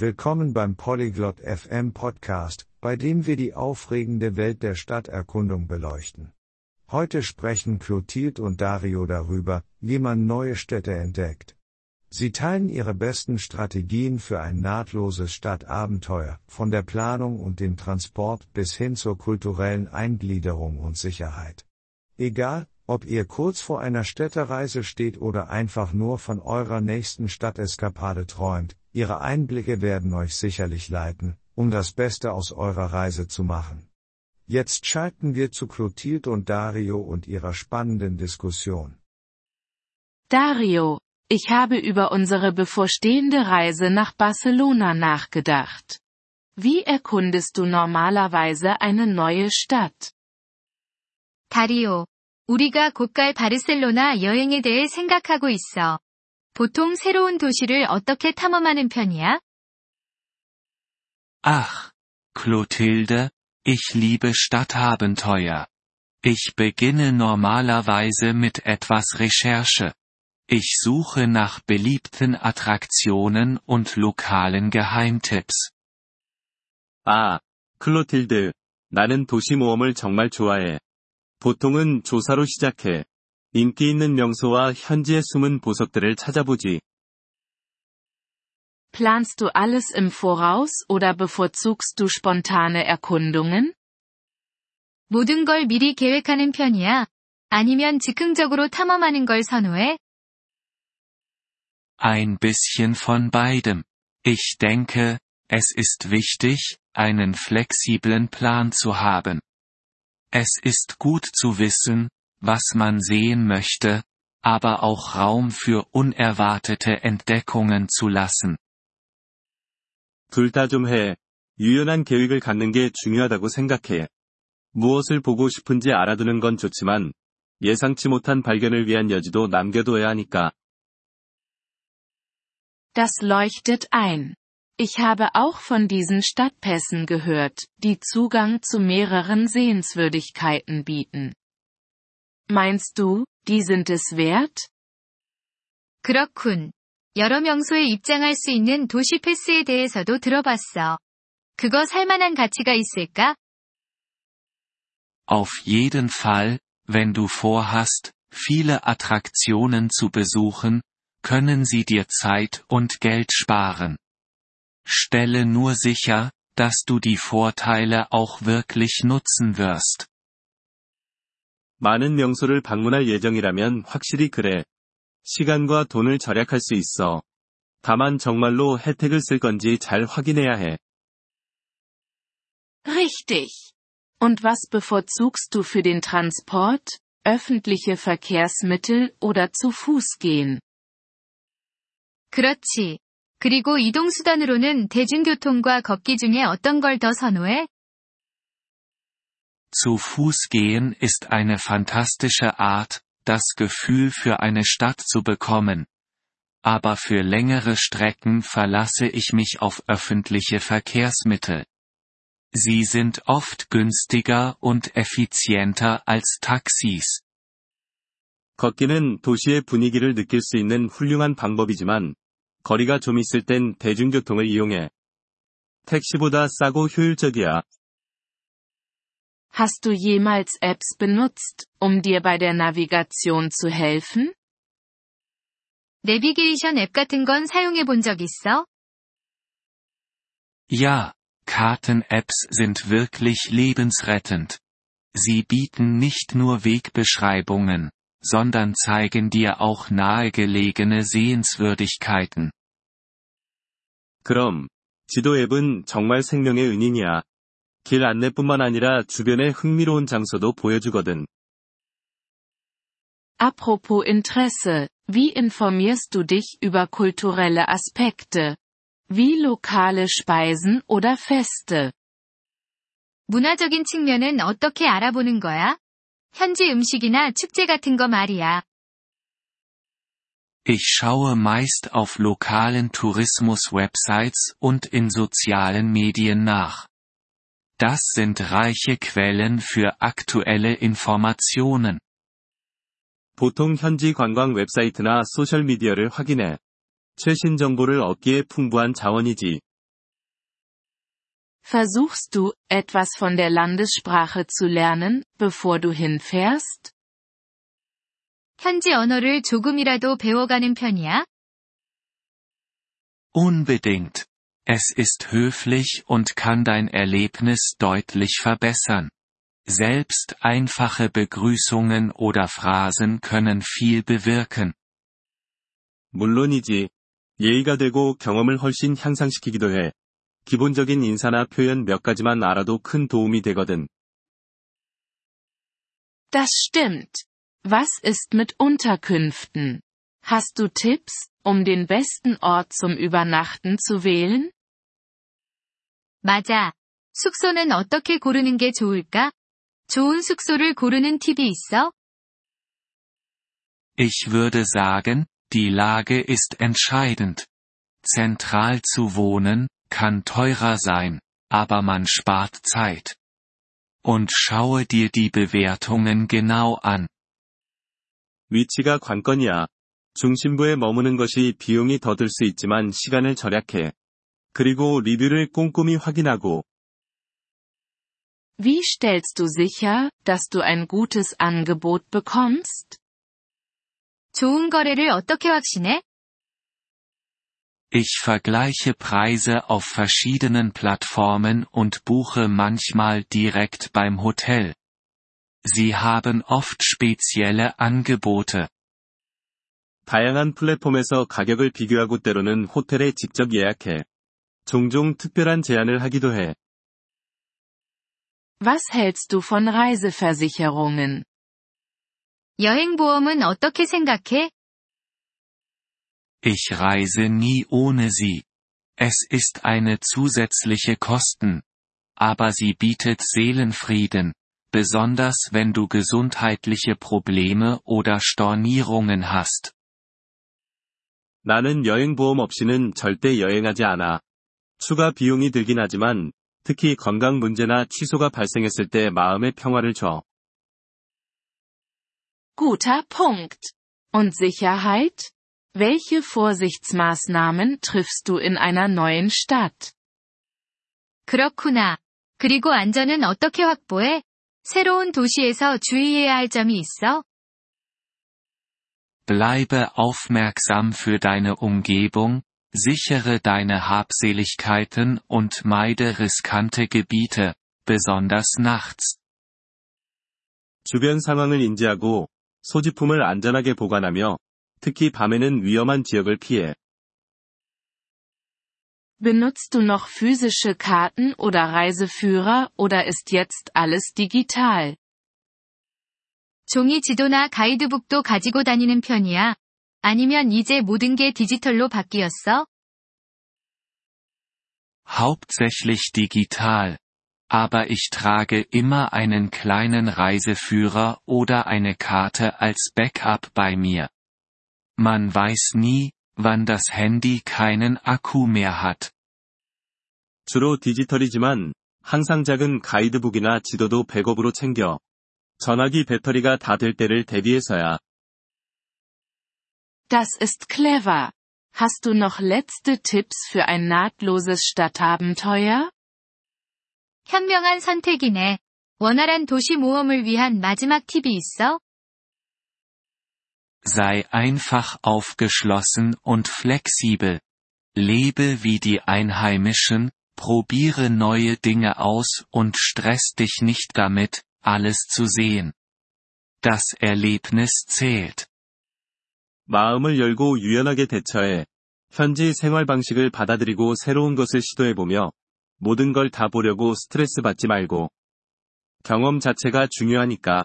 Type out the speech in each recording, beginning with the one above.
Willkommen beim Polyglot FM Podcast, bei dem wir die aufregende Welt der Stadterkundung beleuchten. Heute sprechen Clotilde und Dario darüber, wie man neue Städte entdeckt. Sie teilen ihre besten Strategien für ein nahtloses Stadtabenteuer, von der Planung und dem Transport bis hin zur kulturellen Eingliederung und Sicherheit. Egal, ob ihr kurz vor einer Städtereise steht oder einfach nur von eurer nächsten Stadteskapade träumt, ihre Einblicke werden euch sicherlich leiten, um das Beste aus eurer Reise zu machen. Jetzt schalten wir zu Clotilde und Dario und ihrer spannenden Diskussion. Dario, ich habe über unsere bevorstehende Reise nach Barcelona nachgedacht. Wie erkundest du normalerweise eine neue Stadt? 다리오, 우리가 곧 갈 바르셀로나 여행에 대해 생각하고 있어. 보통 새로운 도시를 어떻게 탐험하는 편이야? Ach, Clotilde, ich liebe Stadtabenteuer. Ich beginne normalerweise mit etwas Recherche. Ich suche nach beliebten Attraktionen und lokalen Geheimtipps. 아, 클로틸드. 나는 도시 모험을 정말 좋아해. 보통은 조사로 시작해. 인기 있는 명소와 현지의 숨은 보석들을 찾아보지. Planst du alles im Voraus oder bevorzugst du spontane Erkundungen? 모든 걸 미리 계획하는 편이야? 아니면 즉흥적으로 탐험하는 걸 선호해? Ein bisschen von beidem. Ich denke, es ist wichtig, einen flexiblen Plan zu haben. Es ist gut zu wissen, was man sehen möchte, aber auch Raum für unerwartete Entdeckungen zu lassen. 둘 다 좀 해. 유연한 계획을 갖는 게 중요하다고 생각해. 무엇을 보고 싶은지 알아두는 건 좋지만, 예상치 못한 발견을 위한 여지도 남겨둬야 하니까. Das leuchtet ein. Ich habe auch von diesen Stadtpässen gehört, die Zugang zu mehreren Sehenswürdigkeiten bieten. Meinst du, die sind es wert? 그렇군. 여러 명소에 입장할 수 있는 도시 패스에 대해서도 들어봤어. 그거 살만한 가치가 있을까? Auf jeden Fall, wenn du vorhast, viele Attraktionen zu besuchen, können sie dir Zeit und Geld sparen. Stelle nur sicher, dass du die Vorteile auch wirklich nutzen wirst. 많은 명소를 방문할 예정이라면 확실히 그래. 시간과 돈을 절약할 수 있어. 다만 정말로 혜택을 쓸 건지 잘 확인해야 해. Richtig. Und was bevorzugst du für den Transport, öffentliche Verkehrsmittel oder zu Fuß gehen? 그렇지. 그리고 이동수단으로는 대중교통과 걷기 중에 어떤 걸 더 선호해? Zu Fuß gehen ist eine fantastische Art, das Gefühl für eine Stadt zu bekommen. Aber für längere Strecken verlasse ich mich auf öffentliche Verkehrsmittel. Sie sind oft günstiger und effizienter als Taxis. 걷기는 도시의 분위기를 느낄 수 있는 훌륭한 방법이지만, 거리가 좀 있을 땐 대중교통을 이용해. 택시보다 싸고 효율적이야. Hast du jemals Apps benutzt, um dir bei der Navigation zu helfen? 내비게이션 앱 같은 건 사용해 본 적 있어? Ja, Karten-Apps sind wirklich lebensrettend. Sie bieten nicht nur Wegbeschreibungen, sondern zeigen dir auch nahegelegene Sehenswürdigkeiten. 그럼, 지도 앱은 정말 생명의 은인이야. 길 안내뿐만 아니라 주변의 흥미로운 장소도 보여주거든. Apropos Interesse, wie informierst du dich über kulturelle Aspekte? Wie lokale Speisen oder Feste? 문화적인 측면은 어떻게 알아보는 거야? 현지 음식이나 축제 같은 거 말이야. Ich schaue meist auf lokalen Tourismus-Websites und in sozialen Medien nach. Das sind reiche Quellen für aktuelle Informationen. 보통 현지 관광 웹사이트나 소셜미디어를 확인해. 최신 정보를 얻기에 풍부한 자원이지. Versuchst du, etwas von der Landessprache zu lernen, bevor du hinfährst? 현지 언어를 조금이라도 배워가는 편이야? Unbedingt. Es ist höflich und kann dein Erlebnis deutlich verbessern. Selbst einfache Begrüßungen oder Phrasen können viel bewirken. 물론이지. 예의가 되고 경험을 훨씬 향상시키기도 해. 기본적인 인사나 표현 몇 가지만 알아도 큰 도움이 되거든. Das stimmt. Was ist mit Unterkünften? Hast du Tipps, um den besten Ort zum Übernachten zu wählen? 맞아. 숙소는 어떻게 고르는 게 좋을까? 좋은 숙소를 고르는 팁이 있어? Ich würde sagen, die Lage ist entscheidend. Zentral zu wohnen, kann teurer sein, aber man spart Zeit. Und schaue dir die Bewertungen genau an. 위치가 관건이야. 중심부에 머무는 것이 비용이 더 들 수 있지만 시간을 절약해. 그리고 리뷰를 꼼꼼히 확인하고, Wie stellst du sicher, dass du ein gutes Angebot bekommst? 좋은 거래를 어떻게 확신해? Ich vergleiche Preise auf verschiedenen Plattformen und buche manchmal direkt beim Hotel. Sie haben oft spezielle Angebote. 다양한 플랫폼에서 가격을 비교하고 때로는 호텔에 직접 예약해. 종종 특별한 제안을 하기도 해. Was hältst du von Reiseversicherungen? 여행보험은 어떻게 생각해? Ich reise nie ohne sie. Es ist eine zusätzliche Kosten. Aber sie bietet Seelenfrieden, besonders wenn du gesundheitliche Probleme oder Stornierungen hast. 나는 여행보험 없이는 절대 여행하지 않아. 추가 비용이 들긴 하지만, 특히 건강 문제나 취소가 발생했을 때 마음의 평화를 줘. Guter Punkt. Und Sicherheit? Welche Vorsichtsmaßnahmen triffst du in einer neuen Stadt? 그렇구나. 그리고 안전은 어떻게 확보해? 새로운 도시에서 주의해야 할 점이 있어? Bleibe aufmerksam für deine Umgebung, sichere deine Habseligkeiten und meide riskante Gebiete, besonders nachts. 주변 상황을 인지하고, 소지품을 안전하게 보관하며, 특히 밤에는 위험한 지역을 피해. Benutzt du noch physische Karten oder Reiseführer oder ist jetzt alles digital? 종이 지도나 가이드북도 가지고 다니는 편이야? 아니면 이제 모든 게 디지털로 바뀌었어? Hauptsächlich digital. Aber ich trage immer einen kleinen Reiseführer oder eine Karte als Backup bei mir. Man weiß nie, wann das Handy keinen Akku mehr hat. 주로 디지털이지만, 항상 작은 가이드북이나 지도도 백업으로 챙겨. 전화기 배터리가 다 될 때를 대비해서야. Das ist clever. Hast du noch letzte Tipps für ein nahtloses Stadtabenteuer? 현명한 선택이네. 원활한 도시 모험을 위한 마지막 팁이 있어? Sei einfach aufgeschlossen und flexibel. Lebe wie die Einheimischen, probiere neue Dinge aus und stress dich nicht damit, alles zu sehen. Das Erlebnis zählt. 마음을 열고 유연하게 대처해. 현지 생활 방식을 받아들이고 새로운 것을 시도해보며, 모든 걸 다 보려고 스트레스 받지 말고. 경험 자체가 중요하니까.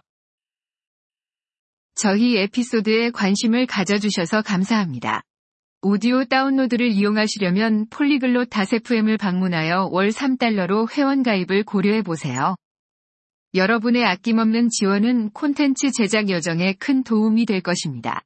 저희 에피소드에 관심을 가져주셔서 감사합니다. 오디오 다운로드를 이용하시려면 폴리글롯 다세프엠을 방문하여 월 3달러로 회원가입을 고려해보세요. 여러분의 아낌없는 지원은 콘텐츠 제작 여정에 큰 도움이 될 것입니다.